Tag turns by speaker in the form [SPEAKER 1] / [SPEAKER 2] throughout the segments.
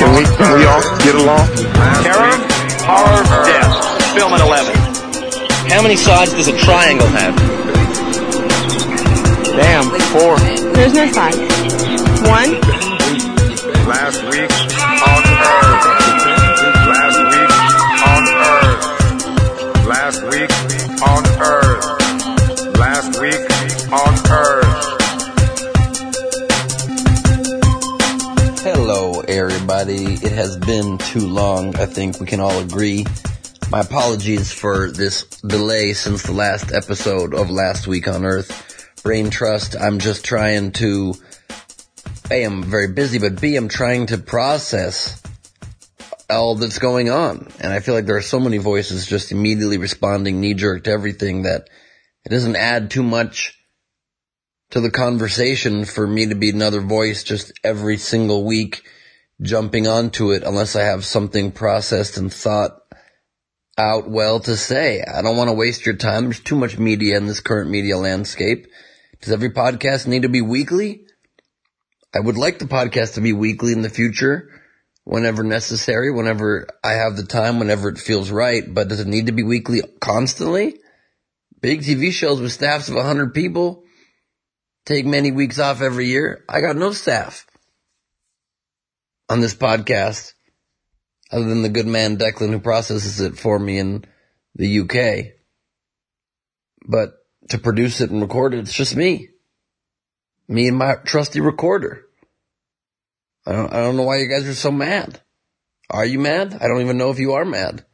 [SPEAKER 1] Can we, can we all get along?
[SPEAKER 2] Terror, horror, death. Film at 11.
[SPEAKER 3] How many sides does a triangle have?
[SPEAKER 1] Damn, four.
[SPEAKER 4] There's no sign. One,
[SPEAKER 1] Last week on
[SPEAKER 5] everybody. It has been too long. I think we can all agree. My apologies for this delay since the last episode of Last Week on Earth. Brain Trust, I'm just trying to, A, I'm very busy, but B, I'm trying to process all that's going on. And I feel like there are so many voices just immediately responding knee jerk to everything that it doesn't add too much to the conversation for me to be another voice just every single week jumping onto it unless I have something processed and thought out well to say. I don't want to waste your time. There's too much media in this current media landscape. Does every podcast need to be weekly? I would like the podcast to be weekly in the future whenever necessary, whenever I have the time, whenever it feels right, but does it need to be weekly constantly? Big TV shows with staffs of 100 people take many weeks off every year. I got no staff on this podcast other than the good man Declan who processes it for me in the UK. But to produce it and record it, it's just me. Me and my trusty recorder. I don't, I don't know why you guys are so mad. Are you mad? I don't even know if you are mad.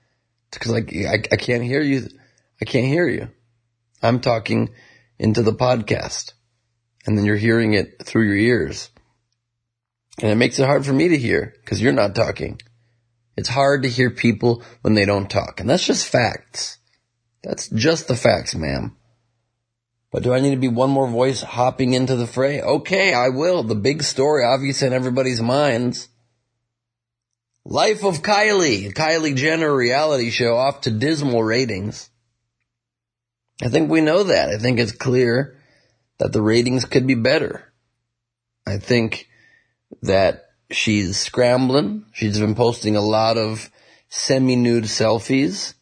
[SPEAKER 5] It's cause I, I can't hear you. I can't hear you. I'm talking into the podcast and then you're hearing it through your ears. And it makes it hard for me to hear because you're not talking. It's hard to hear people when they don't talk. And that's just facts. That's just the facts, ma'am. But do I need to be one more voice hopping into the fray? Okay, I will. The big story, obviously in everybody's minds. Life of Kylie, Kylie Jenner reality show off to dismal ratings. I think we know that. I think it's clear that the ratings could be better. I think that she's scrambling. She's been posting a lot of semi-nude selfies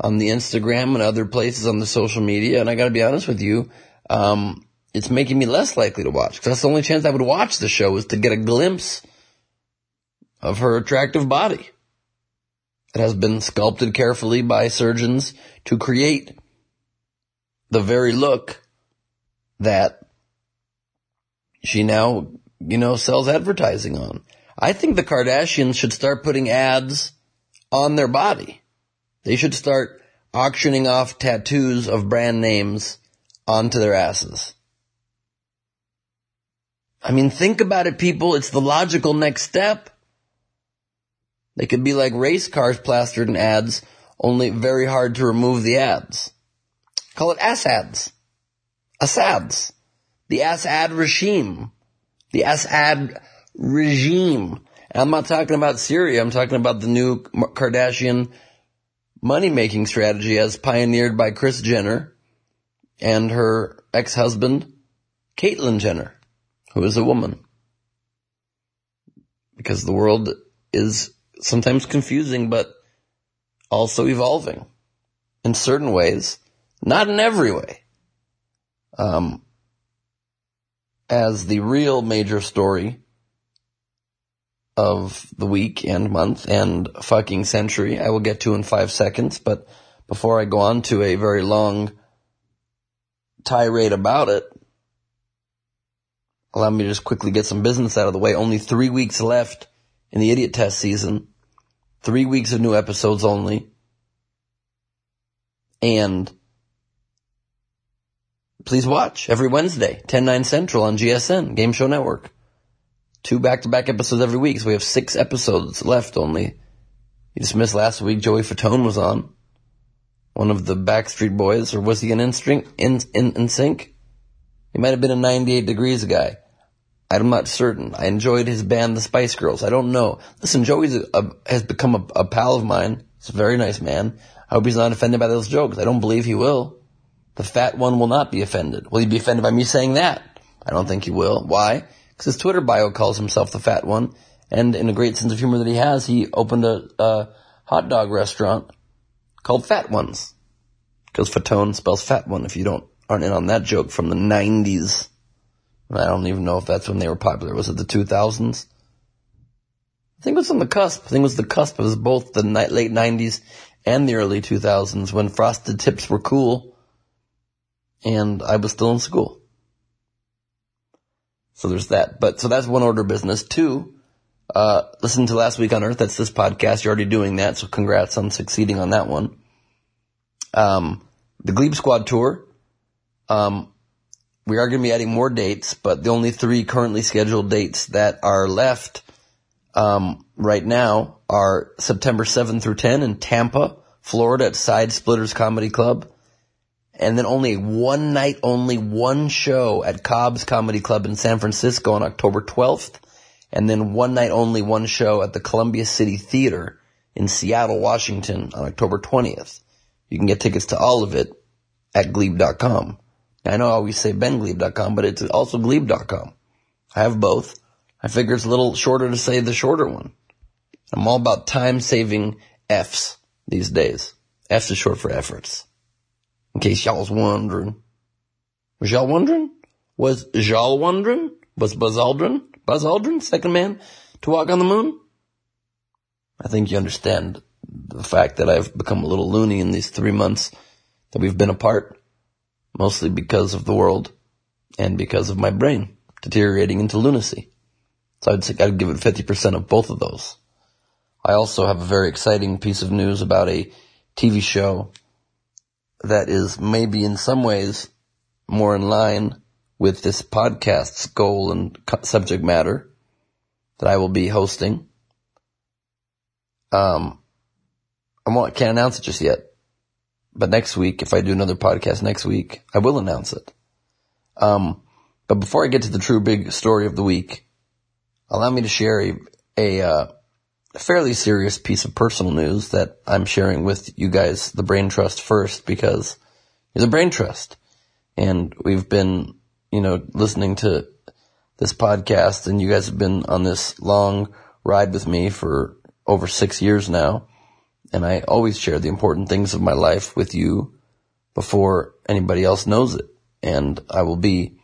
[SPEAKER 5] on the Instagram and other places on the social media. And I gotta be honest with you, um, it's making me less likely to watch. Cause that's the only chance I would watch the show is to get a glimpse of her attractive body. It has been sculpted carefully by surgeons to create the very look that she now, you know, sells advertising on. I think the Kardashians should start putting ads on their body. They should start auctioning off tattoos of brand names onto their asses. I mean, think about it, people. It's the logical next step. They could be like race cars plastered in ads, only very hard to remove the ads. Call it Assads. Assads. The Assad regime. The Assad regime. And I'm not talking about Syria. I'm talking about the new Kardashian money making strategy as pioneered by Kris Jenner and her ex-husband, Caitlyn Jenner, who is a woman. Because the world is sometimes confusing, but also evolving in certain ways, not in every way. Um, as the real major story of the week and month and fucking century, I will get to in five seconds, but before I go on to a very long tirade about it, allow me to just quickly get some business out of the way. Only three weeks left in the idiot test season. Three weeks of new episodes only. And please watch every Wednesday, 10, 9 central on GSN, Game Show Network. two back-to-back episodes every week, so we have six episodes left only. You just missed last week. Joey Fatone was on. One of the Backstreet Boys, or was he an in, in, in, in sync? He might have been a 98 Degrees guy. I'm not certain. I enjoyed his band, the Spice Girls. I don't know. Listen, Joey has become a, a pal of mine. He's a very nice man. I hope he's not offended by those jokes. I don't believe he will. The fat one will not be offended. Will he be offended by me saying that? I don't think he will. Why? Because his Twitter bio calls himself the fat one. And in a great sense of humor that he has, he opened a, a hot dog restaurant called Fat Ones. Because Fatone spells fat one if you don't aren't in on that joke from the 90s. I don't even know if that's when they were popular. Was it the 2000s? I think it was on the cusp. I think it was the cusp. It was both the late 90s and the early 2000s when frosted tips were cool and I was still in school. So there's that. But so that's one order of business. Two, uh, listen to last week on Earth. That's this podcast. You're already doing that. So congrats on succeeding on that one. Um, the Gleib Squad tour. Um, we are going to be adding more dates, but the only three currently scheduled dates that are left um, right now are September 7 through 10 in Tampa, Florida at Side Splitters Comedy Club. And then only one night, only one show at Cobb's Comedy Club in San Francisco on October 12th. And then one night, only one show at the Columbia City Theater in Seattle, Washington on October 20th. You can get tickets to all of it at gleib.com. I know I always say bengleib.com, but it's also gleib.com. I have both. I figure it's a little shorter to say the shorter one. I'm all about time saving F's these days. F is short for efforts. In case y'all was wondering. Was y'all wondering? Was y'all wondering? Was Buzz Aldrin, Buzz Aldrin, second man to walk on the moon? I think you understand the fact that I've become a little loony in these three months that we've been apart mostly because of the world and because of my brain deteriorating into lunacy. So I'd say I'd give it 50% of both of those. I also have a very exciting piece of news about a TV show that is maybe in some ways more in line with this podcast's goal and subject matter that I will be hosting. Um, I can't announce it just yet, but next week, if I do another podcast next week, I will announce it. Um, but before I get to the true big story of the week, allow me to share a, a, uh, fairly serious piece of personal news that I'm sharing with you guys, the Brain Trust first, because you're the Brain Trust. And we've been, you know, listening to this podcast and you guys have been on this long ride with me for over six years now and I always share the important things of my life with you before anybody else knows it. And I will be,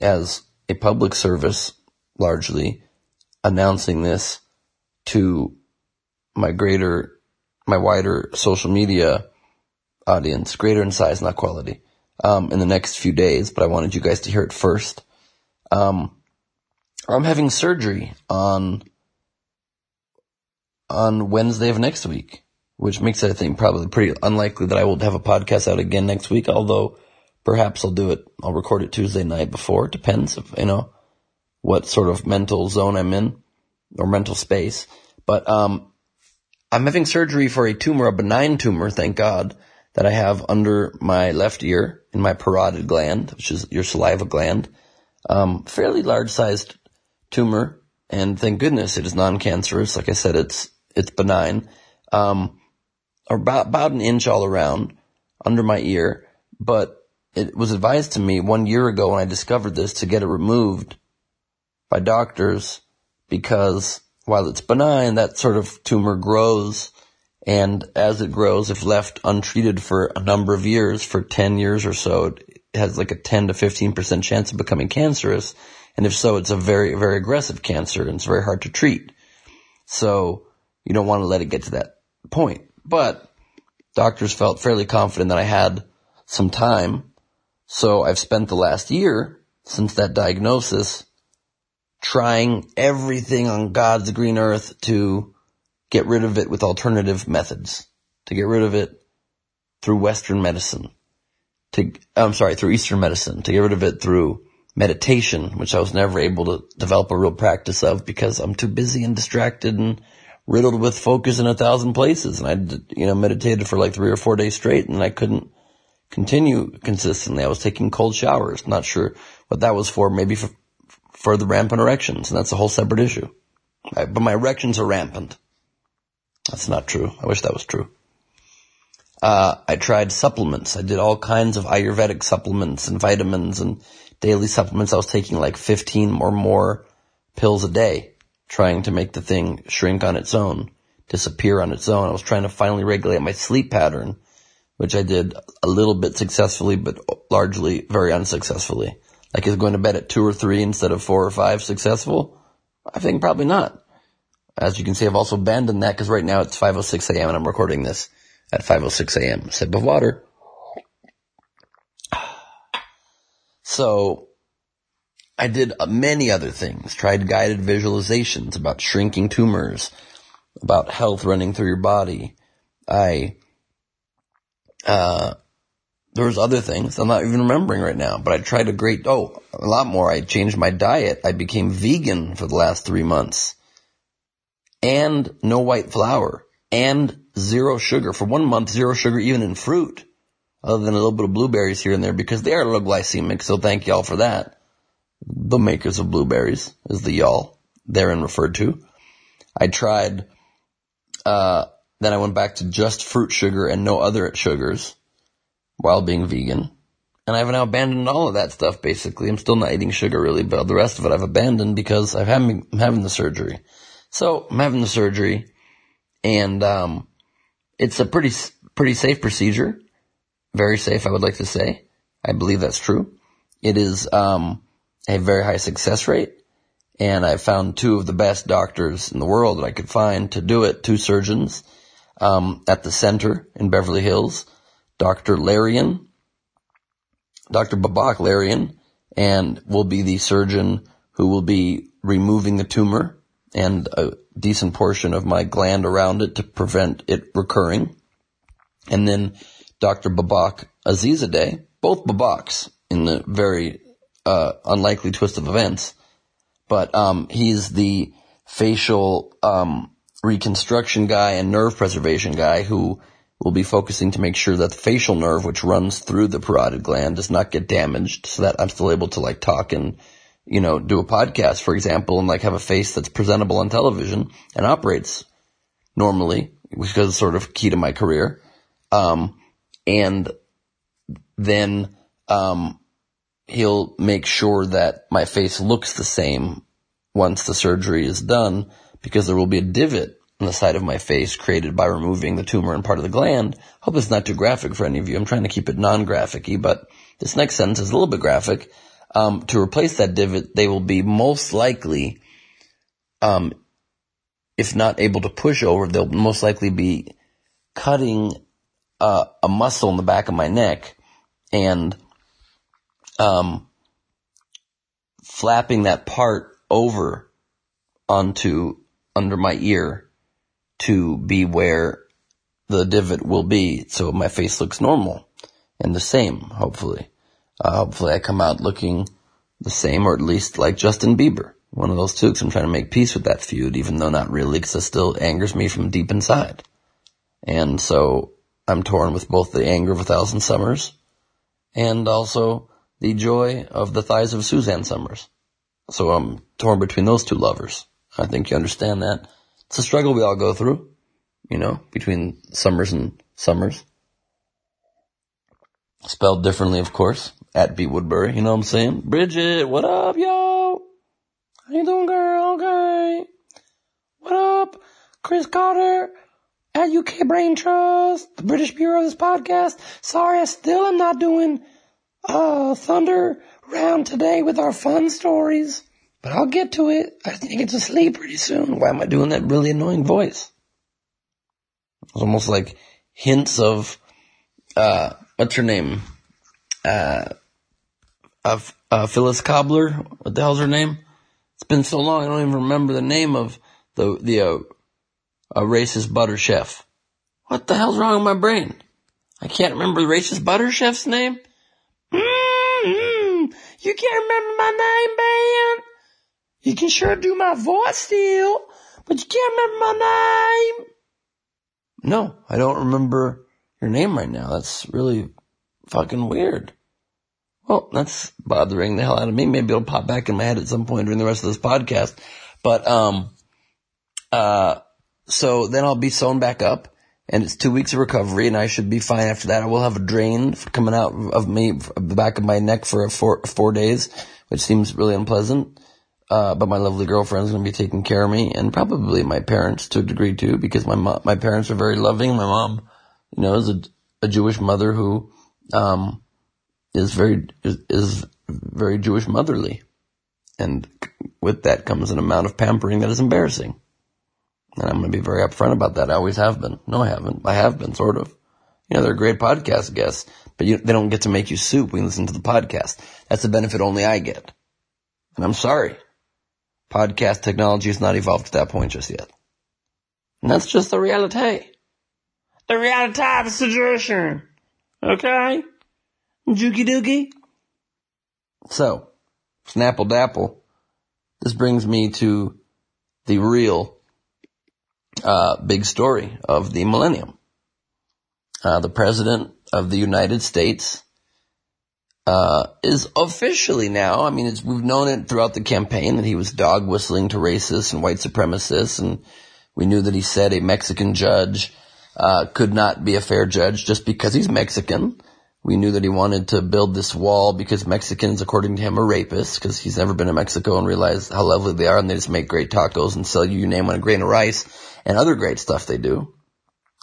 [SPEAKER 5] as a public service, largely announcing this to my greater, my wider social media audience, greater in size, not quality, um, in the next few days, but I wanted you guys to hear it first. Um, I'm having surgery on, on Wednesday of next week which makes it, I think, probably pretty unlikely that I will have a podcast out again next week, although perhaps I'll do it, I'll record it Tuesday night before. Depends if, you know, what sort of mental zone I'm in or mental space. But, um, I'm having surgery for a tumor, a benign tumor, thank God, that I have under my left ear in my parotid gland, which is your saliva gland. Um, fairly large sized tumor. And thank goodness it is non-cancerous. Like I said, it's, it's benign. Um, about, about an inch all around under my ear, but it was advised to me one year ago when I discovered this to get it removed by doctors because while it's benign, that sort of tumor grows and as it grows, if left untreated for a number of years, for 10 years or so, it has like a 10 to 15% chance of becoming cancerous. And if so, it's a very, very aggressive cancer and it's very hard to treat. So you don't want to let it get to that point. But doctors felt fairly confident that I had some time. So I've spent the last year since that diagnosis trying everything on God's green earth to get rid of it with alternative methods, to get rid of it through Western medicine, to, I'm sorry, through Eastern medicine, to get rid of it through meditation, which I was never able to develop a real practice of because I'm too busy and distracted and riddled with focus in a thousand places. And I, you know, meditated for like three or four days straight and I couldn't continue consistently. I was taking cold showers. Not sure what that was for. Maybe for, for the rampant erections. And that's a whole separate issue. Right? But my erections are rampant. That's not true. I wish that was true. Uh, I tried supplements. I did all kinds of Ayurvedic supplements and vitamins and daily supplements. I was taking like 15 or more pills a day, trying to make the thing shrink on its own, disappear on its own. I was trying to finally regulate my sleep pattern, which I did a little bit successfully, but largely very unsuccessfully. Like is going to bed at two or three instead of four or five successful? I think probably not. As you can see, I've also abandoned that because right now it's 5.06 a.m. and I'm recording this at 5.06 a.m. Sip of water. So I did many other things, tried guided visualizations about shrinking tumors, about health running through your body. I, uh, there was other things I'm not even remembering right now, but I tried a great, oh, a lot more. I changed my diet. I became vegan for the last three months and no white flour and zero sugar for one month, zero sugar even in fruit other than a little bit of blueberries here and there because they are a little glycemic. So thank y'all for that. The makers of blueberries is the y'all therein referred to. I tried, uh, then I went back to just fruit sugar and no other sugars while being vegan. And I've now abandoned all of that stuff basically. I'm still not eating sugar really, but the rest of it I've abandoned because I'm having, I'm having the surgery. So I'm having the surgery and, um, it's a pretty, pretty safe procedure. Very safe, I would like to say. I believe that's true. It is, um, a very high success rate. And I found two of the best doctors in the world that I could find to do it, two surgeons, um, at the center in Beverly Hills, Dr. Larian, Dr. Babak Larian, and will be the surgeon who will be removing the tumor and a decent portion of my gland around it to prevent it recurring. And then Dr. Babak Azizzadeh, both Babaks in the very uh, unlikely twist of events, but um, he's the facial um, reconstruction guy and nerve preservation guy who will be focusing to make sure that the facial nerve, which runs through the parotid gland, does not get damaged, so that I'm still able to like talk and you know do a podcast, for example, and like have a face that's presentable on television and operates normally, which is sort of key to my career. Um, and then um, he'll make sure that my face looks the same once the surgery is done because there will be a divot on the side of my face created by removing the tumor and part of the gland. Hope it's not too graphic for any of you. I'm trying to keep it non-graphic-y, but this next sentence is a little bit graphic. Um, to replace that divot, they will be most likely, um, if not able to push over, they'll most likely be cutting uh, a muscle in the back of my neck and um, flapping that part over onto under my ear to be where the divot will be so my face looks normal and the same hopefully uh, hopefully I come out looking the same or at least like Justin Bieber one of those two because I'm trying to make peace with that feud even though not really because it still angers me from deep inside and so I'm torn with both the anger of a thousand summers and also the joy of the thighs of Suzanne Somers. So I'm torn between those two lovers. I think you understand that. It's a struggle we all go through, you know, between summers and summers. Spelled differently, of course, at B Woodbury, you know what I'm saying? Bridget, what up, yo? How you doing, girl? Okay. What up? Chris Carter, at UK Brain Trust, the British Bureau of this podcast. Sorry, I still am not doing uh Thunder round today with our fun stories, but I'll get to it. I think get to sleep pretty soon. Why am I doing that really annoying voice? It's almost like hints of uh what's her name? Uh of uh, Phyllis Cobbler. What the hell's her name? It's been so long I don't even remember the name of the the uh, a racist butter chef. What the hell's wrong with my brain? I can't remember the racist butter chef's name. Mm-hmm. You can't remember my name, man? You can sure do my voice still, but you can't remember my name. No, I don't remember your name right now. That's really fucking weird. Well, that's bothering the hell out of me. Maybe it'll pop back in my head at some point during the rest of this podcast. But, um, uh, so then I'll be sewn back up and it's two weeks of recovery and I should be fine after that. I will have a drain coming out of me, the back of my neck for four, four days, which seems really unpleasant. Uh, but my lovely girlfriend's going to be taking care of me and probably my parents to a degree too, because my mom, my parents are very loving. My mom, you know, is a, a Jewish mother who, um, is very, is, is very Jewish motherly. And with that comes an amount of pampering that is embarrassing. And I'm going to be very upfront about that. I always have been. No, I haven't. I have been, sort of. You know, they're great podcast guests, but you, they don't get to make you soup when you listen to the podcast. That's the benefit only I get. And I'm sorry. Podcast technology has not evolved to that point just yet. And that's just the reality. The reality of the situation. Okay? Jookie dookie. So, Snapple Dapple. This brings me to the real uh, big story of the millennium. Uh, the president of the United States uh, is officially now. I mean, it's, we've known it throughout the campaign that he was dog whistling to racists and white supremacists, and we knew that he said a Mexican judge uh, could not be a fair judge just because he's Mexican. We knew that he wanted to build this wall because Mexicans, according to him, are rapists because he's never been to Mexico and realized how lovely they are and they just make great tacos and sell you your name on a grain of rice and other great stuff they do.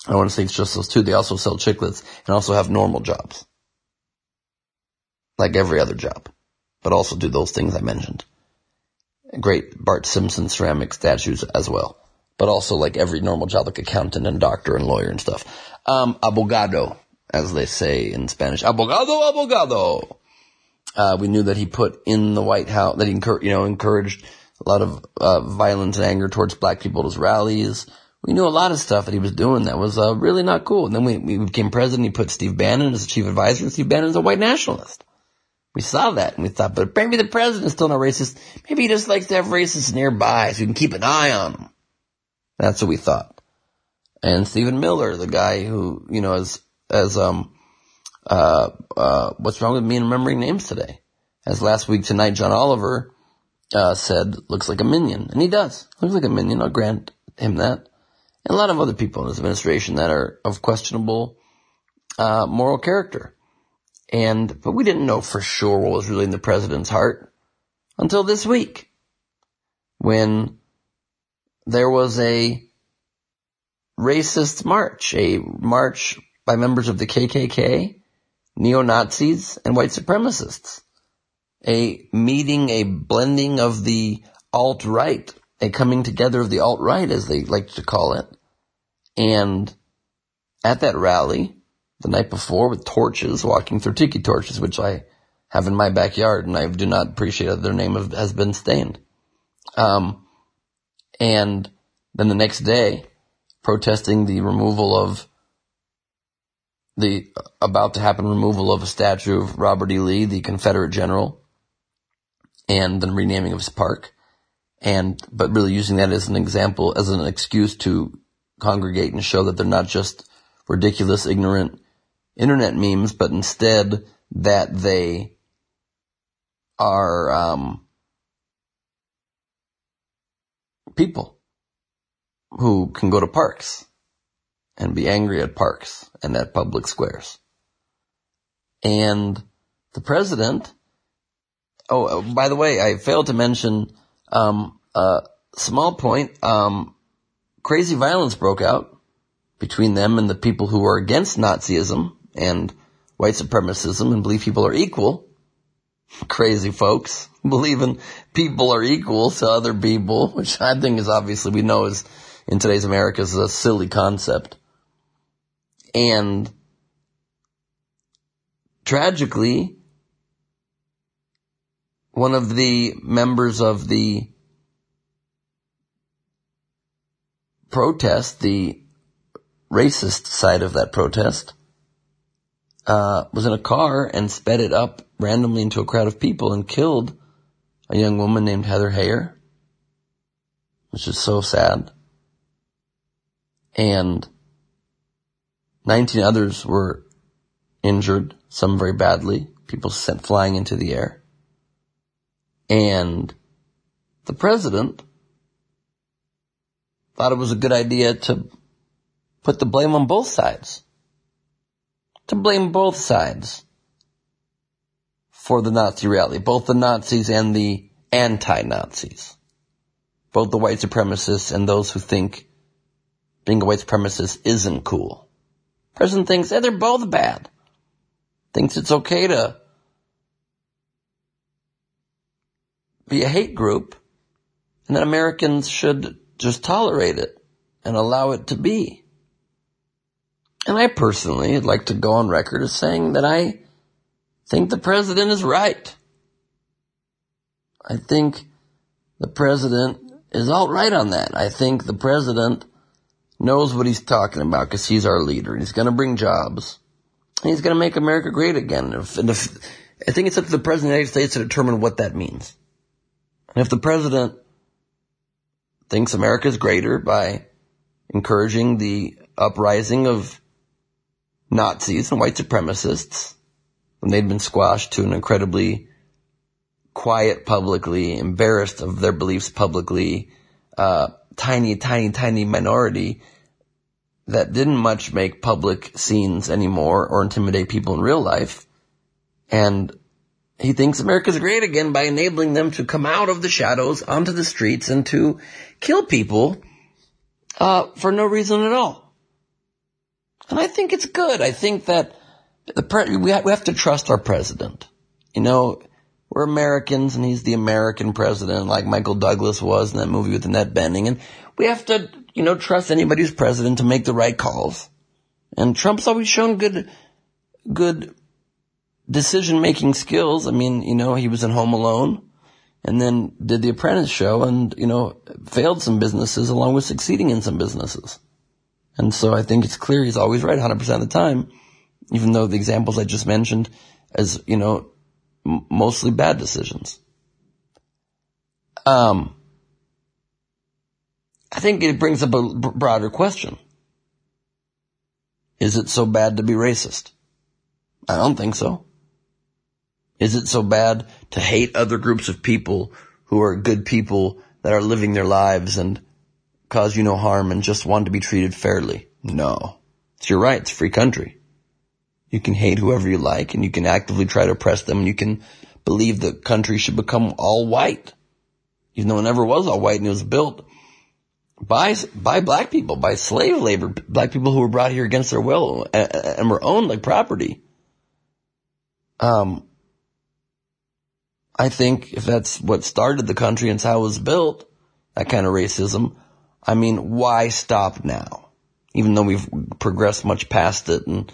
[SPEAKER 5] I want to say it's just those two. They also sell chiclets and also have normal jobs. Like every other job. But also do those things I mentioned. Great Bart Simpson ceramic statues as well. But also like every normal job, like accountant and doctor and lawyer and stuff. Um, abogado, as they say in Spanish. Abogado, abogado. Uh, we knew that he put in the White House, that he, you know, encouraged a lot of uh, violence and anger towards black people at his rallies. We knew a lot of stuff that he was doing that was uh, really not cool. And then we, we became president. He put Steve Bannon as chief advisor. Steve Bannon is a white nationalist. We saw that and we thought, but maybe the president's still not racist. Maybe he just likes to have racists nearby so we can keep an eye on him. That's what we thought. And Stephen Miller, the guy who, you know, as, as, um, uh, uh, what's wrong with me in remembering names today? As last week tonight, John Oliver, uh, said looks like a minion. And he does. Looks like a minion. I'll grant him that. And a lot of other people in his administration that are of questionable, uh, moral character. And, but we didn't know for sure what was really in the president's heart until this week when there was a racist march, a march by members of the KKK, neo-Nazis, and white supremacists a meeting, a blending of the alt-right, a coming together of the alt-right, as they like to call it. And at that rally, the night before, with torches, walking through tiki torches, which I have in my backyard, and I do not appreciate that their name has been stained. Um, and then the next day, protesting the removal of the about to happen removal of a statue of Robert E. Lee, the Confederate general, and the renaming of his park. And, but really using that as an example, as an excuse to congregate and show that they're not just ridiculous, ignorant internet memes, but instead that they are, um, people who can go to parks and be angry at parks and at public squares. And the president Oh, uh, by the way, I failed to mention um, a small point. Um, crazy violence broke out between them and the people who are against Nazism and white supremacism and believe people are equal. Crazy folks believing people are equal to other people, which I think is obviously we know is in today's America is a silly concept. And tragically, one of the members of the protest, the racist side of that protest, uh, was in a car and sped it up randomly into a crowd of people and killed a young woman named Heather Heyer, which is so sad. And 19 others were injured, some very badly, people sent flying into the air. And the president thought it was a good idea to put the blame on both sides. To blame both sides for the Nazi rally, both the Nazis and the anti-Nazis. Both the white supremacists and those who think being a white supremacist isn't cool. Person thinks, eh, they're both bad. Thinks it's okay to be a hate group and that Americans should just tolerate it and allow it to be. And I personally would like to go on record as saying that I think the president is right. I think the president is all right on that. I think the president knows what he's talking about because he's our leader. He's going to bring jobs. And he's going to make America great again. If, and if, I think it's up to the president of the United States to determine what that means. And if the president thinks America is greater by encouraging the uprising of Nazis and white supremacists when they'd been squashed to an incredibly quiet publicly, embarrassed of their beliefs publicly, uh, tiny, tiny, tiny minority that didn't much make public scenes anymore or intimidate people in real life. And he thinks America's great again by enabling them to come out of the shadows onto the streets and to kill people uh, for no reason at all. And I think it's good. I think that the pre- we, ha- we have to trust our president. You know, we're Americans and he's the American president like Michael Douglas was in that movie with Annette Bening. And we have to, you know, trust anybody who's president to make the right calls. And Trump's always shown good, good decision making skills. I mean, you know, he was in Home Alone and then did the apprentice show and, you know, failed some businesses along with succeeding in some businesses. And so I think it's clear he's always right 100% of the time, even though the examples I just mentioned as, you know, m- mostly bad decisions. Um, I think it brings up a b- broader question. Is it so bad to be racist? I don't think so. Is it so bad to hate other groups of people who are good people that are living their lives and cause you no harm and just want to be treated fairly? No. It's your right. It's free country. You can hate whoever you like and you can actively try to oppress them and you can believe the country should become all white. Even though it never was all white and it was built by, by black people, by slave labor, black people who were brought here against their will and, and were owned like property. Um, I think if that's what started the country and how it was built, that kind of racism, I mean, why stop now? Even though we've progressed much past it and,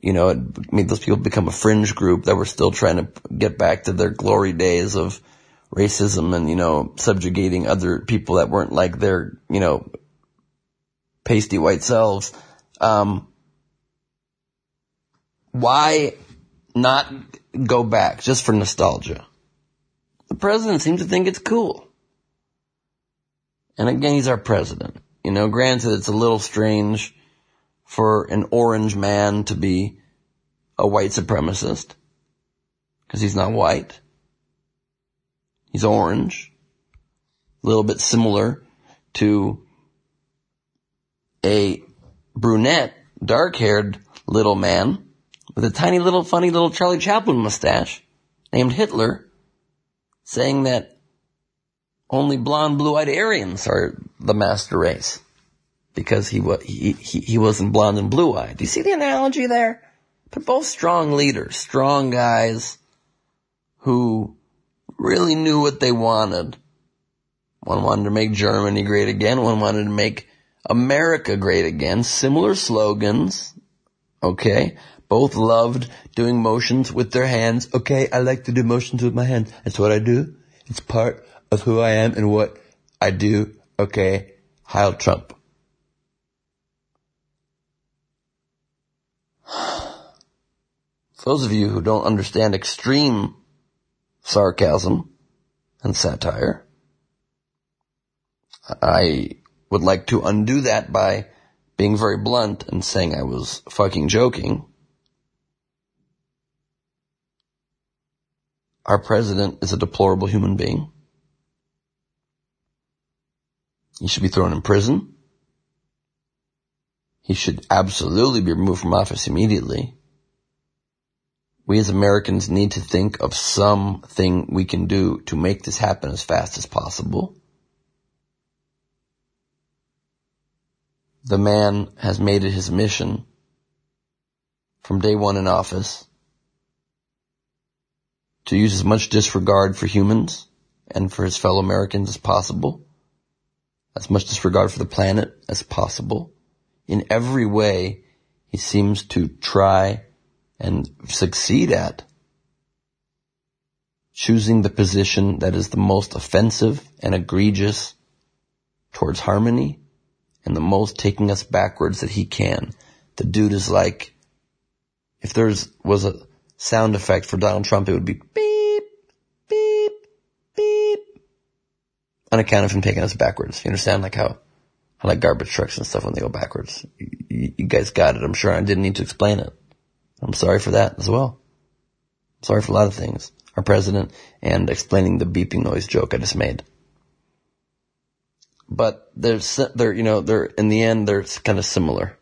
[SPEAKER 5] you know, it made those people become a fringe group that were still trying to get back to their glory days of racism and, you know, subjugating other people that weren't like their, you know, pasty white selves. Um, why not go back just for nostalgia? The president seems to think it's cool. And again, he's our president. You know, granted, it's a little strange for an orange man to be a white supremacist because he's not white. He's orange. A little bit similar to a brunette, dark haired little man with a tiny little funny little Charlie Chaplin mustache named Hitler saying that only blonde, blue-eyed Aryans are the master race because he was he, he, he wasn't blonde and blue-eyed. Do you see the analogy there? But both strong leaders, strong guys who really knew what they wanted. One wanted to make Germany great again. One wanted to make America great again. Similar slogans. Okay. Both loved doing motions with their hands. Okay, I like to do motions with my hands. That's what I do. It's part of who I am and what I do. Okay, Heil Trump. For those of you who don't understand extreme sarcasm and satire, I would like to undo that by being very blunt and saying I was fucking joking. Our president is a deplorable human being. He should be thrown in prison. He should absolutely be removed from office immediately. We as Americans need to think of something we can do to make this happen as fast as possible. The man has made it his mission from day one in office to use as much disregard for humans and for his fellow Americans as possible, as much disregard for the planet as possible. In every way, he seems to try and succeed at choosing the position that is the most offensive and egregious towards harmony and the most taking us backwards that he can. The dude is like, if there's was a sound effect for Donald Trump, it would be beep, beep, on account of him taking us backwards. You understand? Like how, I like garbage trucks and stuff when they go backwards. You, you guys got it. I'm sure I didn't need to explain it. I'm sorry for that as well. Sorry for a lot of things. Our president and explaining the beeping noise joke I just made. But they're, they're, you know, they're, in the end, they're kind of similar.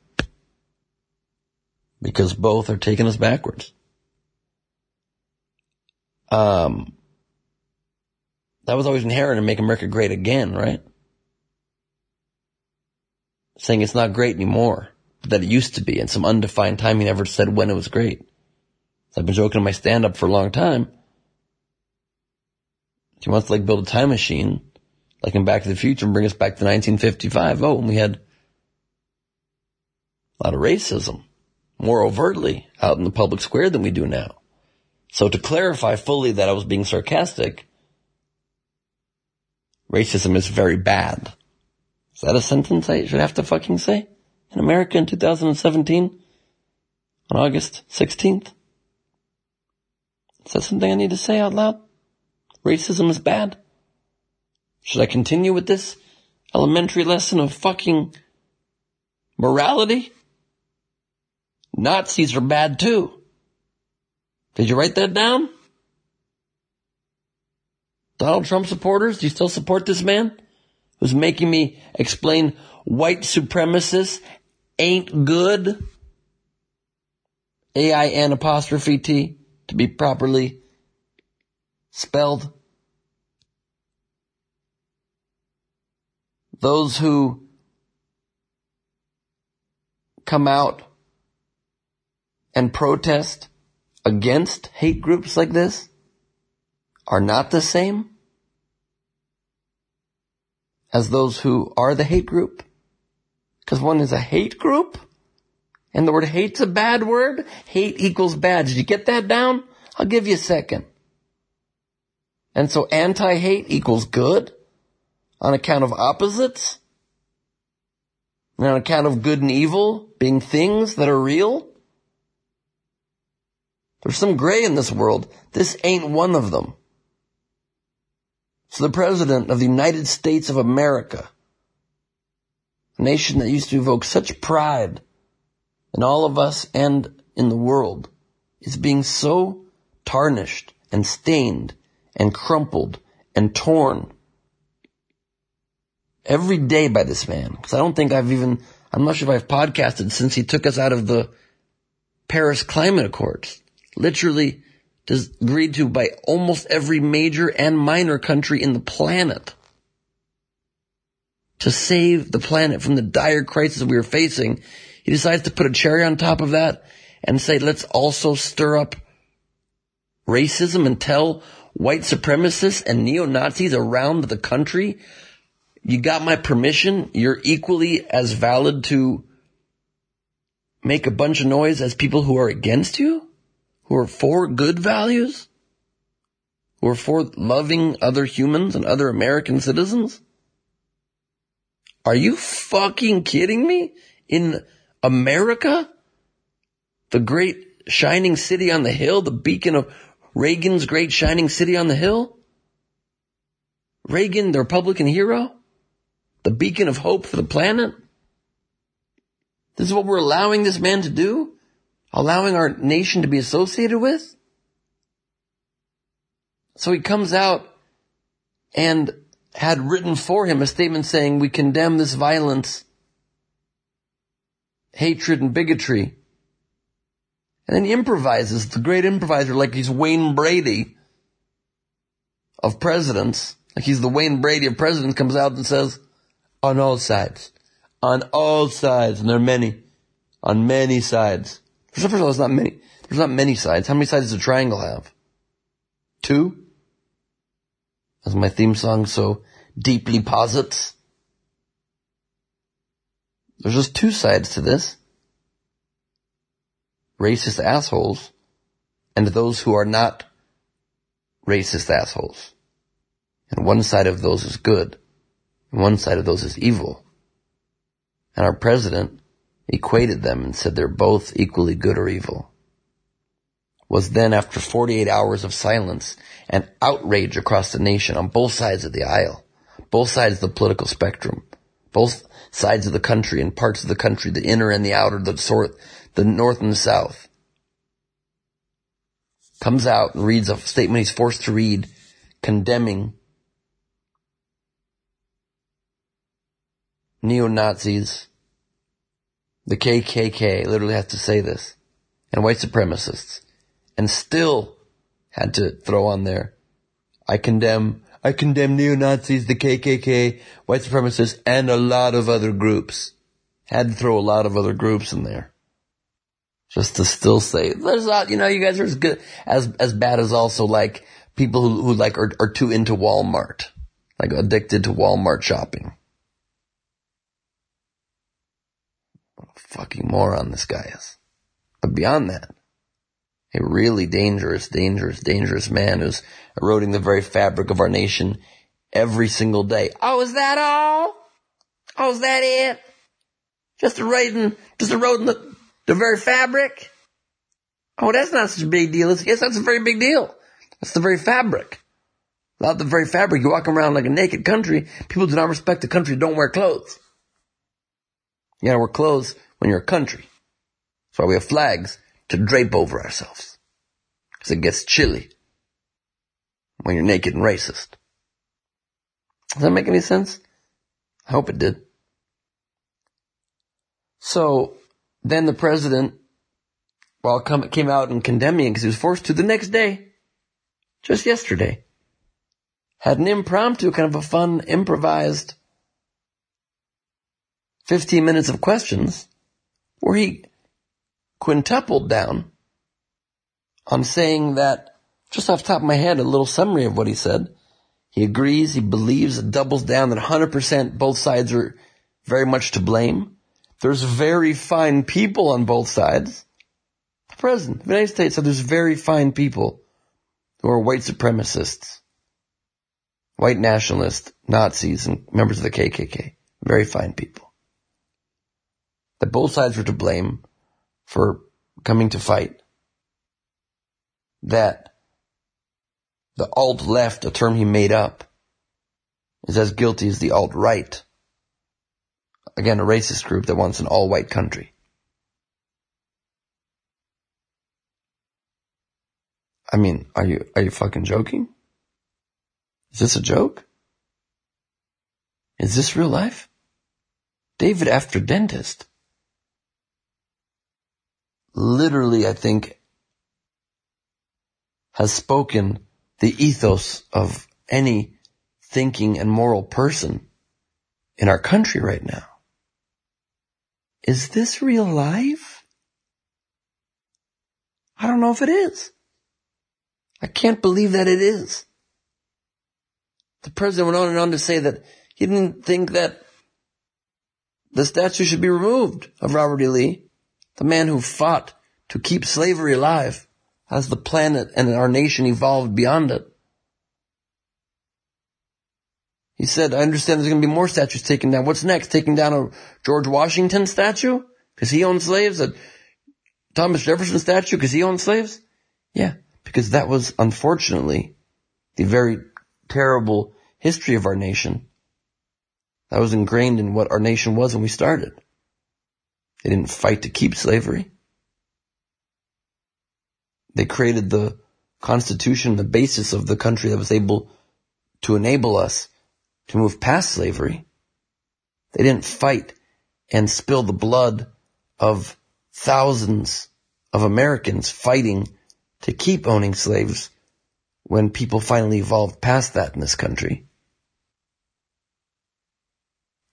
[SPEAKER 5] Because both are taking us backwards. Um, that was always inherent in Make America Great Again, right? Saying it's not great anymore that it used to be, in some undefined time he never said when it was great. I've been joking in my stand up for a long time. He wants to like build a time machine, like in Back to the Future, and bring us back to 1955. Oh, and we had a lot of racism, more overtly out in the public square than we do now. So to clarify fully that I was being sarcastic, racism is very bad. Is that a sentence I should have to fucking say? in America in 2017 on August 16th? Is that something I need to say out loud? Racism is bad? Should I continue with this elementary lesson of fucking morality? Nazis are bad too. Did you write that down? Donald Trump supporters, do you still support this man? Who's making me explain white supremacists ain't good. A-I-N apostrophe T to be properly spelled. Those who come out and protest against hate groups like this are not the same as those who are the hate group. Because one is a hate group, and the word hate's a bad word. Hate equals bad. Did you get that down? I'll give you a second. And so anti-hate equals good on account of opposites? And on account of good and evil being things that are real? There's some gray in this world. This ain't one of them. So the President of the United States of America a nation that used to evoke such pride in all of us and in the world is being so tarnished and stained and crumpled and torn every day by this man. Because I don't think I've even, I'm not sure if I've podcasted since he took us out of the Paris Climate Accords. Literally agreed to by almost every major and minor country in the planet to save the planet from the dire crisis we are facing, he decides to put a cherry on top of that and say, let's also stir up racism and tell white supremacists and neo-Nazis around the country, you got my permission. You're equally as valid to make a bunch of noise as people who are against you, who are for good values, who are for loving other humans and other American citizens. Are you fucking kidding me? In America? The great shining city on the hill, the beacon of Reagan's great shining city on the hill? Reagan, the Republican hero? The beacon of hope for the planet? This is what we're allowing this man to do? Allowing our nation to be associated with? So he comes out and had written for him a statement saying, we condemn this violence, hatred, and bigotry. And then he improvises, the great improviser, like he's Wayne Brady of presidents, like he's the Wayne Brady of presidents, comes out and says, on all sides, on all sides, and there are many, on many sides. First of all, there's not many, there's not many sides. How many sides does a triangle have? Two? as my theme song so deeply posits. There's just two sides to this. Racist assholes and those who are not racist assholes. And one side of those is good and one side of those is evil. And our president equated them and said they're both equally good or evil. Was then after 48 hours of silence and outrage across the nation on both sides of the aisle, both sides of the political spectrum, both sides of the country and parts of the country, the inner and the outer, the sort, the north and the south. Comes out and reads a statement he's forced to read condemning neo-Nazis, the KKK, literally has to say this, and white supremacists, and still had to throw on there. I condemn, I condemn neo-Nazis, the KKK, white supremacists, and a lot of other groups. Had to throw a lot of other groups in there. Just to still say, there's not, you know, you guys are as good, as, as bad as also like people who, who like are, are too into Walmart. Like addicted to Walmart shopping. What a fucking moron this guy is. But beyond that, a really dangerous, dangerous, dangerous man who's eroding the very fabric of our nation every single day. Oh, is that all? Oh, is that it? Just eroding, just eroding the, the very fabric? Oh, that's not such a big deal. Yes, that's a very big deal. That's the very fabric. Without the very fabric, you walk around like a naked country. People do not respect the country. Don't wear clothes. You gotta wear clothes when you're a country. That's why we have flags to drape over ourselves. Because it gets chilly when you're naked and racist. Does that make any sense? I hope it did. So then the president, well, come, came out and condemning because he was forced to the next day, just yesterday, had an impromptu kind of a fun improvised 15 minutes of questions where he quintupled down on saying that, just off the top of my head, a little summary of what he said. He agrees, he believes, doubles down that 100% both sides are very much to blame. There's very fine people on both sides. The President of the United States said there's very fine people who are white supremacists, white nationalists, Nazis, and members of the KKK. Very fine people. That both sides were to blame for coming to fight. That the alt left, a term he made up, is as guilty as the alt right. Again, a racist group that wants an all white country. I mean, are you, are you fucking joking? Is this a joke? Is this real life? David after dentist literally, I think, has spoken the ethos of any thinking and moral person in our country right now. Is this real life? I don't know if it is. I can't believe that it is. The president went on and on to say that he didn't think that the statue should be removed of Robert E. Lee the man who fought to keep slavery alive as the planet and our nation evolved beyond it. He said, I understand there's going to be more statues taken down. What's next? Taking down a George Washington statue? Because he owned slaves? That Thomas Jefferson statue because he owned slaves? Yeah, because that was unfortunately the very terrible history of our nation. That was ingrained in what our nation was when we started. They didn't fight to keep slavery. They created the constitution, the basis of the country that was able to enable us to move past slavery. They didn't fight and spill the blood of thousands of Americans fighting to keep owning slaves when people finally evolved past that in this country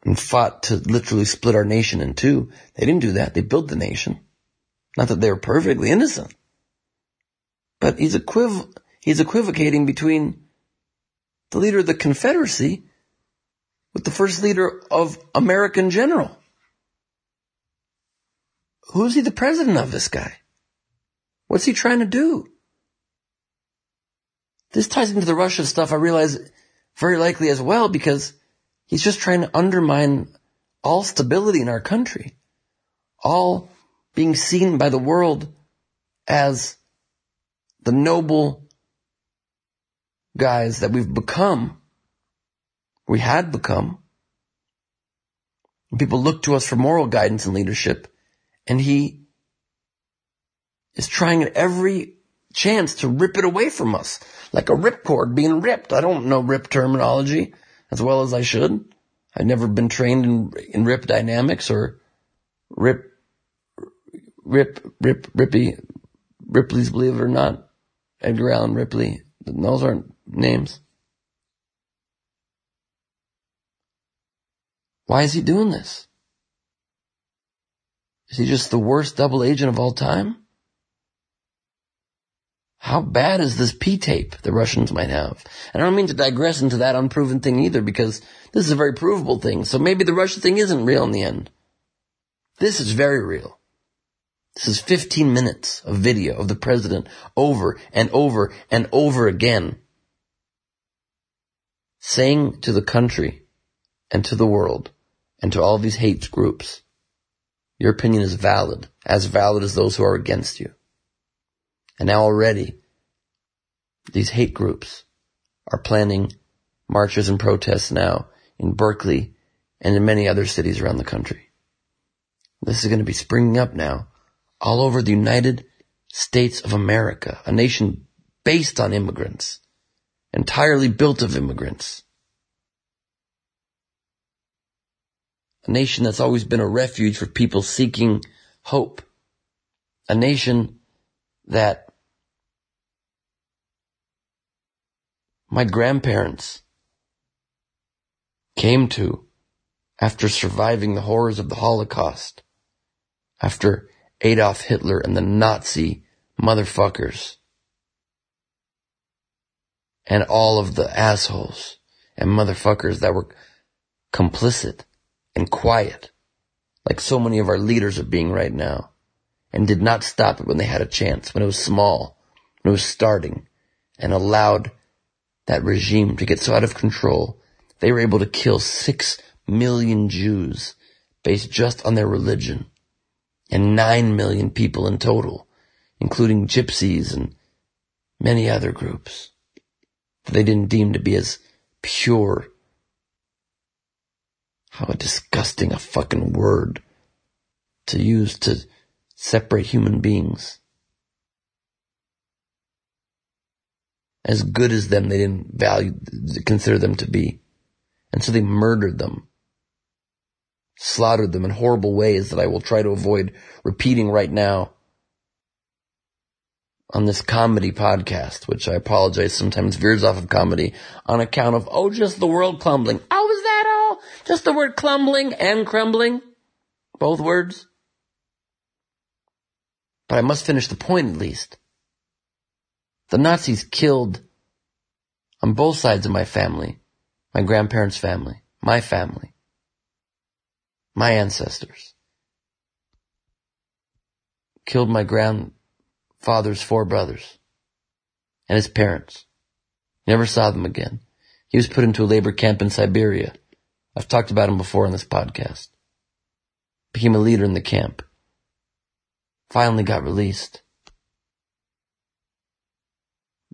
[SPEAKER 5] and fought to literally split our nation in two. They didn't do that. They built the nation. Not that they were perfectly innocent. But he's equiv- he's equivocating between the leader of the Confederacy with the first leader of American general. Who's he the president of this guy? What's he trying to do? This ties into the Russia stuff, I realize, very likely as well, because he's just trying to undermine all stability in our country. All being seen by the world as the noble guys that we've become, we had become. People look to us for moral guidance and leadership, and he is trying at every chance to rip it away from us, like a ripcord being ripped. I don't know rip terminology as well as I should. I've never been trained in, in rip dynamics or rip, rip, rip, rippy, Ripley's Believe It or Not, Edgar Allan Ripley. Those aren't names. Why is he doing this? Is he just the worst double agent of all time? How bad is this P tape the Russians might have? And I don't mean to digress into that unproven thing either because this is a very provable thing. So maybe the Russian thing isn't real in the end. This is very real. This is 15 minutes of video of the president over and over and over again saying to the country and to the world and to all these hate groups, your opinion is valid, as valid as those who are against you. And now already, these hate groups are planning marches and protests now in Berkeley and in many other cities around the country. This is going to be springing up now all over the United States of America, a nation based on immigrants, entirely built of immigrants. A nation that's always been a refuge for people seeking hope. A nation that my grandparents came to after surviving the horrors of the Holocaust, after Adolf Hitler and the Nazi motherfuckers, and all of the assholes and motherfuckers that were complicit and quiet, like so many of our leaders are being right now, and did not stop it when they had a chance, when it was small, when it was starting, and allowed that regime to get so out of control, they were able to kill six million Jews based just on their religion and nine million people in total, including gypsies and many other groups that they didn't deem to be as pure. How disgusting a fucking word to use to separate human beings. As good as them they didn't value, consider them to be. And so they murdered them, slaughtered them in horrible ways that I will try to avoid repeating right now on this comedy podcast, which I apologize sometimes veers off of comedy on account of, oh, just the world crumbling. Oh, is that all? Just the word crumbling and crumbling? Both words? But I must finish the point at least. The Nazis killed on both sides of my family, my grandparents' family, my family, my ancestors. Killed my grandfather's four brothers and his parents. Never saw them again. He was put into a labor camp in Siberia. I've talked about him before on this podcast. Became a leader in the camp. finally got released.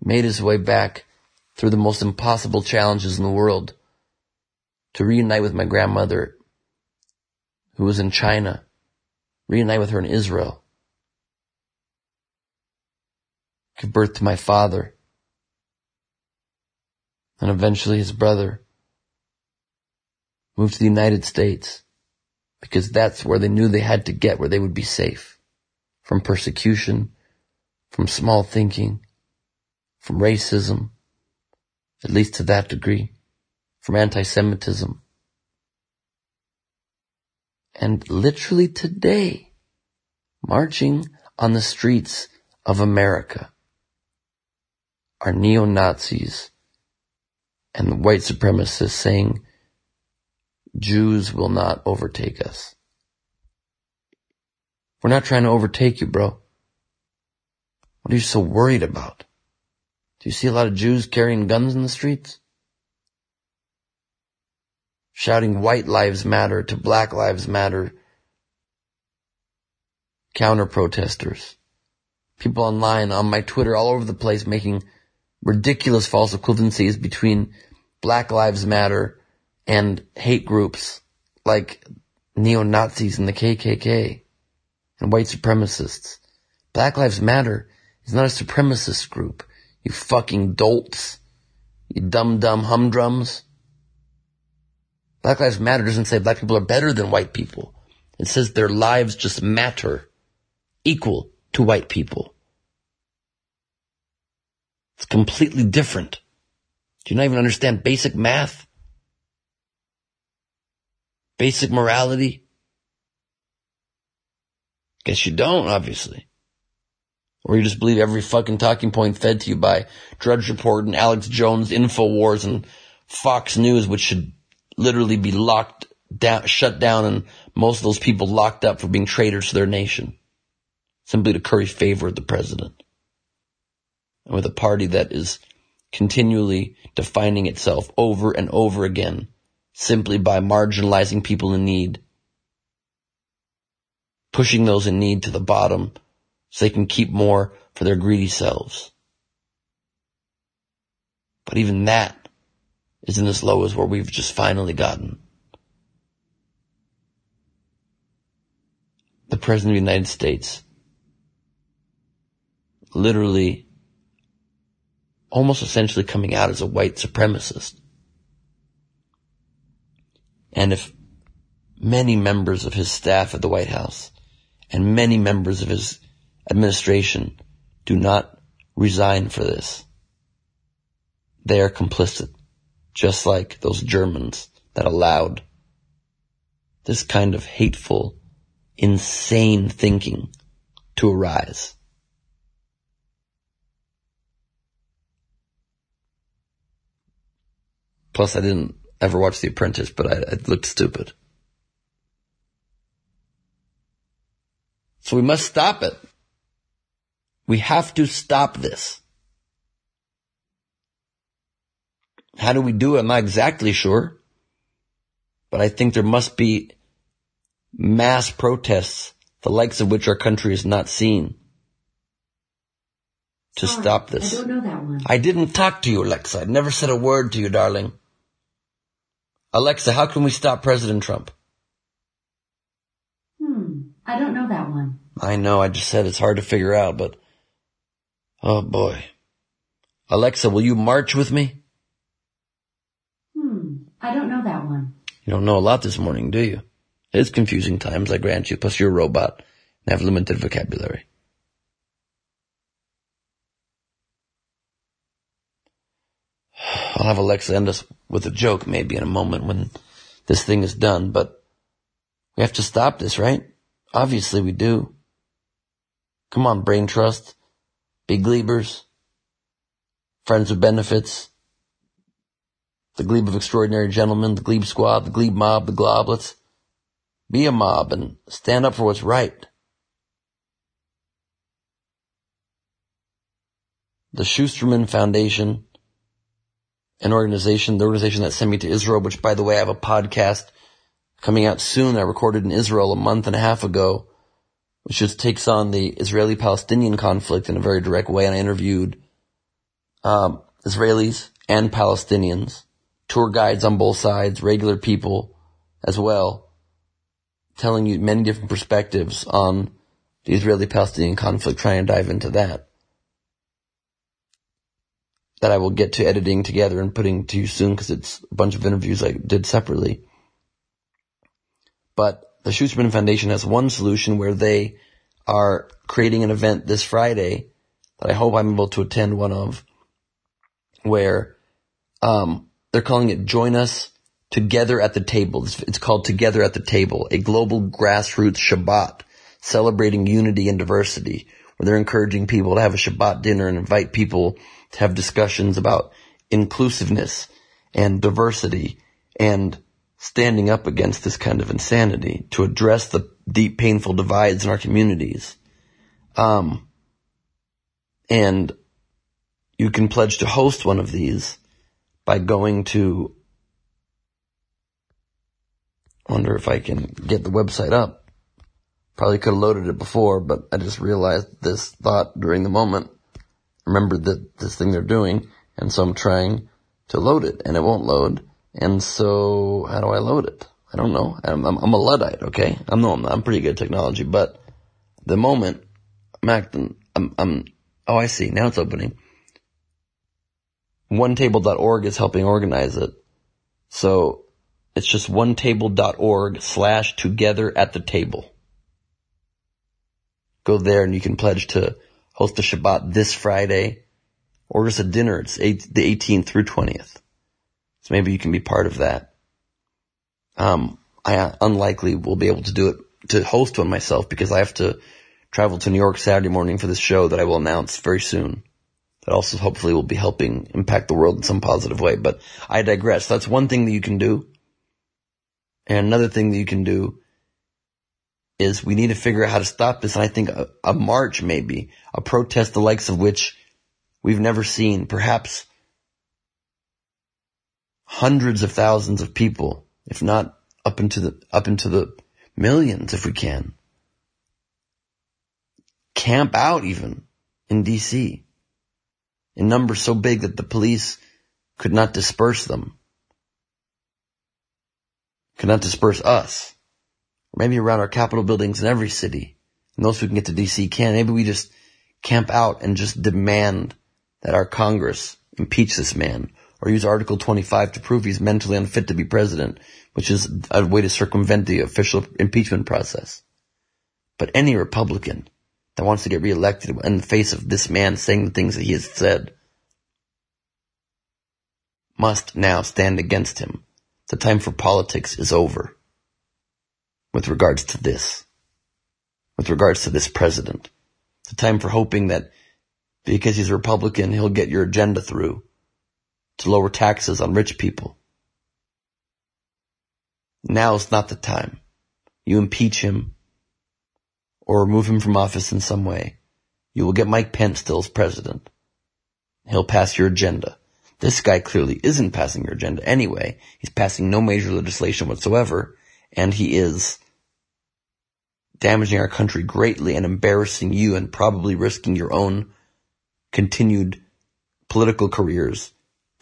[SPEAKER 5] Made his way back through the most impossible challenges in the world to reunite with my grandmother who was in China, reunite with her in Israel, give birth to my father, and eventually his brother, moved to the United States because that's where they knew they had to get where they would be safe from persecution, from small thinking, from racism, at least to that degree, from anti-Semitism. And literally today, marching on the streets of America are neo-Nazis and the white supremacists saying Jews will not overtake us. We're not trying to overtake you, bro. What are you so worried about? Do you see a lot of Jews carrying guns in the streets? Shouting white lives matter to black lives matter. Counter protesters. People online on my Twitter all over the place making ridiculous false equivalencies between Black Lives Matter and hate groups like neo-Nazis and the KKK and white supremacists. Black Lives Matter is not a supremacist group. You fucking dolts. You dumb dumb humdrums. Black Lives Matter doesn't say black people are better than white people. It says their lives just matter equal to white people. It's completely different. Do you not even understand basic math? Basic morality? Guess you don't, obviously. Or you just believe every fucking talking point fed to you by Drudge Report and Alex Jones, InfoWars and Fox News, which should literally be locked down, shut down and most of those people locked up for being traitors to their nation. Simply to curry favor with the president. And with a party that is continually defining itself over and over again simply by marginalizing people in need, pushing those in need to the bottom so they can keep more for their greedy selves. But even that isn't as low as where we've just finally gotten. The President of the United States literally almost essentially coming out as a white supremacist. And if many members of his staff at the White House and many members of his administration do not resign for this, they are complicit, just like those Germans that allowed this kind of hateful, insane thinking to arise. Plus, I didn't ever watch The Apprentice, but I, I looked stupid. So we must stop it. We have to stop this. How do we do it? I'm not exactly sure. But I think there must be mass protests, the likes of which our country has not seen, to
[SPEAKER 6] Sorry,
[SPEAKER 5] stop this.
[SPEAKER 6] I don't know that one.
[SPEAKER 5] I didn't talk to you, Alexa. I never said a word to you, darling. Alexa, how can we stop President Trump?
[SPEAKER 6] Hmm. I don't know that one.
[SPEAKER 5] I know, I just said it's hard to figure out, but oh boy. Alexa, will you march with me?
[SPEAKER 6] Hmm. I don't know that one.
[SPEAKER 5] You don't know a lot this morning, do you? It's confusing times, I grant you, plus you're a robot and have limited vocabulary. I'll have Alexa end us with a joke maybe in a moment when this thing is done, but we have to stop this, right? Obviously we do. Come on, Brain Trust, Big Gleibers, Friends with Benefits, the Gleib of Extraordinary Gentlemen, the Gleib Squad, the Gleib Mob, the Globlets. Be a mob and stand up for what's right. The Schusterman Foundation, an organization, the organization that sent me to Israel, which by the way, I have a podcast coming out soon. I recorded in Israel a month and a half ago which just takes on the Israeli-Palestinian conflict in a very direct way. And I interviewed um, Israelis and Palestinians, tour guides on both sides, regular people as well, telling you many different perspectives on the Israeli-Palestinian conflict, trying to dive into that. That I will get to editing together and putting to you soon because it's a bunch of interviews I did separately. But the Schusterman Foundation has one solution where they are creating an event this Friday that I hope I'm able to attend one of where um, they're calling it Join Us Together at the Table. It's, it's called Together at the Table, a global grassroots Shabbat celebrating unity and diversity, where they're encouraging people to have a Shabbat dinner and invite people to have discussions about inclusiveness and diversity and standing up against this kind of insanity to address the deep, painful divides in our communities. Um, and you can pledge to host one of these by going to, wonder if I can get the website up. Probably could have loaded it before, but I just realized this thought during the moment. Remember that this thing they're doing, and so I'm trying to load it, and it won't load. And so, how do I load it? I don't know. I'm, I'm, I'm a Luddite, okay? I'm no, I'm, not, I'm pretty good at technology, but the moment I'm acting, I'm, I'm, oh, I see. Now it's opening. OneTable.org is helping organize it. So it's just onetable.org slash together at the table. Go there and you can pledge to host a Shabbat this Friday or just a dinner. It's eight, the 18th through 20th. So maybe you can be part of that. Um, I unlikely will be able to do it to host one myself because I have to travel to New York Saturday morning for this show that I will announce very soon. That also hopefully will be helping impact the world in some positive way. But I digress. That's one thing that you can do. And another thing that you can do is we need to figure out how to stop this. And I think a, a march maybe, a protest the likes of which we've never seen, perhaps hundreds of thousands of people, if not up into the, up into the millions if we can. Camp out even in DC in numbers so big that the police could not disperse them. Could not disperse us. Or maybe around our capitol buildings in every city. And those who can get to DC can. Maybe we just camp out and just demand that our Congress impeach this man or use Article 25 to prove he's mentally unfit to be president, which is a way to circumvent the official impeachment process. But any Republican that wants to get reelected in the face of this man saying the things that he has said must now stand against him. The time for politics is over with regards to this, with regards to this president. The time for hoping that because he's a Republican, he'll get your agenda through to lower taxes on rich people. Now is not the time. You impeach him or remove him from office in some way. You will get Mike Pence still as president. He'll pass your agenda. This guy clearly isn't passing your agenda anyway. He's passing no major legislation whatsoever, and he is damaging our country greatly and embarrassing you and probably risking your own continued political careers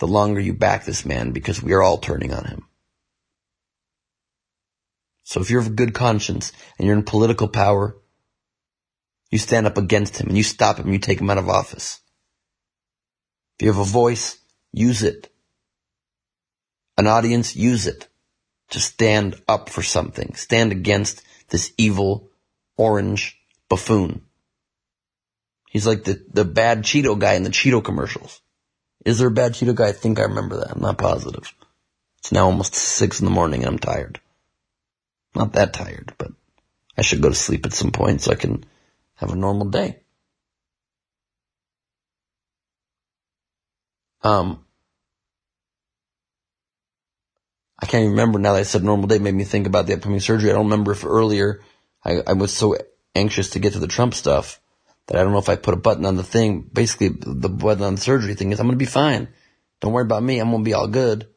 [SPEAKER 5] the longer you back this man because we are all turning on him. So if you're of a good conscience and you're in political power, you stand up against him and you stop him, you take him out of office. If you have a voice, use it. An audience, use it to stand up for something. Stand against this evil orange buffoon. He's like the, the bad Cheeto guy in the Cheeto commercials. Is there a bad Cheeto guy? I think I remember that. I'm not positive. It's now almost six in the morning and I'm tired. Not that tired, but I should go to sleep at some point so I can have a normal day. Um, I can't even remember now that I said normal day made me think about the upcoming surgery. I don't remember if earlier I, I was so anxious to get to the Trump stuff that I don't know if I put a button on the thing. Basically, the button on the surgery thing is I'm going to be fine. Don't worry about me. I'm going to be all good.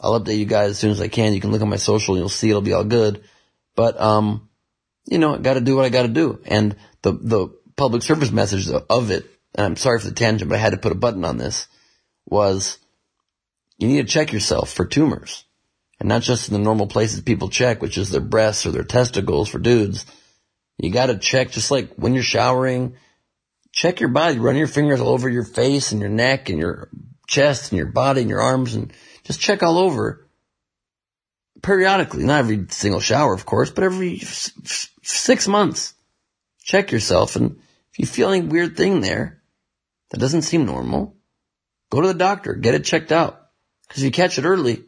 [SPEAKER 5] I'll update you guys as soon as I can. You can look on my social you'll see it'll be all good. But, um, you know, I gotta do what I gotta do. And the, the public service message of it, and I'm sorry for the tangent, but I had to put a button on this, was you need to check yourself for tumors. And not just in the normal places people check, which is their breasts or their testicles for dudes. You gotta check just like when you're showering, check your body, run your fingers all over your face and your neck and your chest and your body and your arms and just check all over periodically, not every single shower, of course, but every f- six months. Check yourself. And if you feel any weird thing there that doesn't seem normal, go to the doctor, get it checked out. Cause if you catch it early,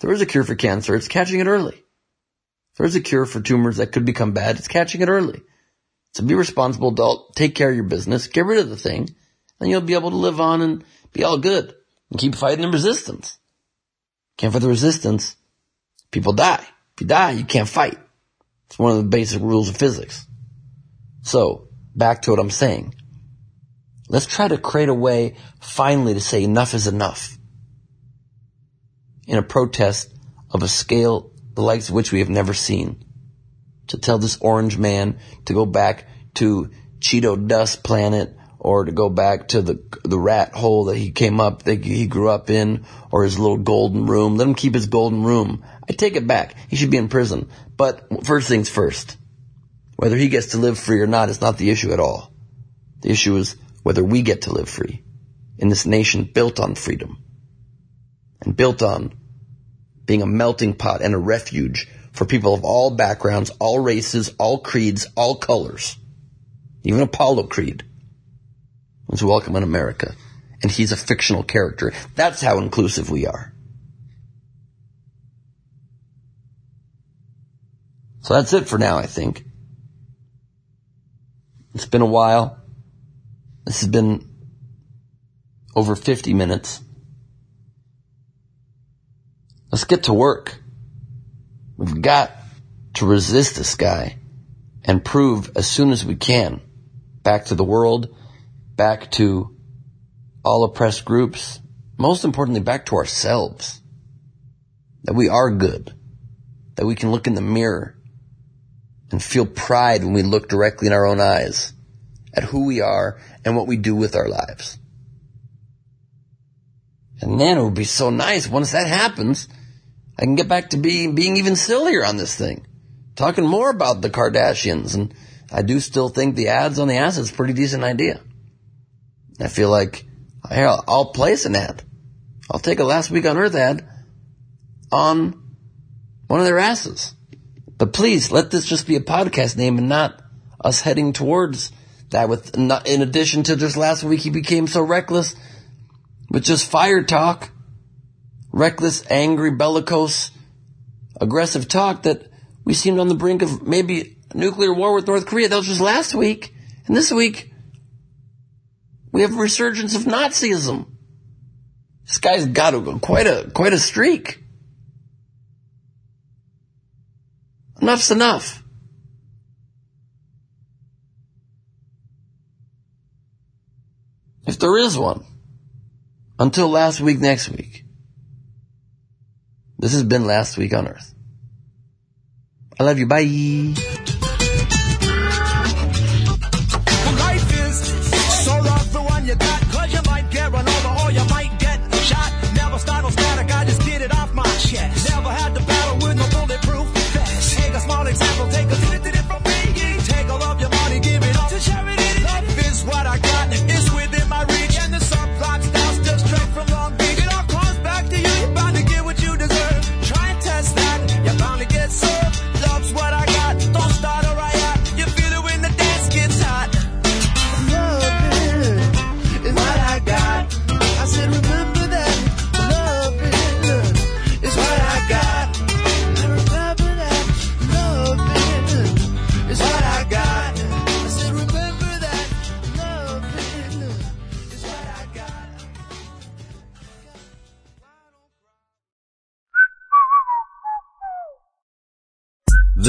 [SPEAKER 5] there is a cure for cancer. It's catching it early. There is a cure for tumors that could become bad. It's catching it early. So be responsible adult, take care of your business, get rid of the thing, and you'll be able to live on and be all good and keep fighting the resistance. Can't fight the resistance. People die. If you die, you can't fight. It's one of the basic rules of physics. So, back to what I'm saying. Let's try to create a way finally to say enough is enough. In a protest of a scale the likes of which we have never seen. To tell this orange man to go back to Cheeto dust planet or to go back to the the rat hole that he came up that he grew up in or his little golden room. Let him keep his golden room. I take it back. He should be in prison. But first things first. Whether he gets to live free or not is not the issue at all. The issue is whether we get to live free in this nation built on freedom and built on being a melting pot and a refuge for people of all backgrounds, all races, all creeds, all colors. Even Apollo Creed was welcome in America. And he's a fictional character. That's how inclusive we are. So that's it for now, I think. It's been a while. This has been over 50 minutes. Let's get to work. We've got to resist this guy and prove as soon as we can back to the world, back to all oppressed groups, most importantly, back to ourselves, that we are good, that we can look in the mirror and feel pride when we look directly in our own eyes at who we are and what we do with our lives. And then it would be so nice once that happens, I can get back to being, being even sillier on this thing. Talking more about the Kardashians and I do still think the ads on the ass is a pretty decent idea. I feel like, I'll place an ad. I'll take a last week on earth ad on one of their asses. But please let this just be a podcast name and not us heading towards that with, in addition to this last week he became so reckless with just fire talk, reckless, angry, bellicose, aggressive talk that we seemed on the brink of maybe nuclear war with North Korea. That was just last week. And this week, we have a resurgence of Nazism. This guy's got quite a, quite a streak. Enough's enough. If there is one. Until last week, next week. This has been Last Week on Earth. I love you. Bye.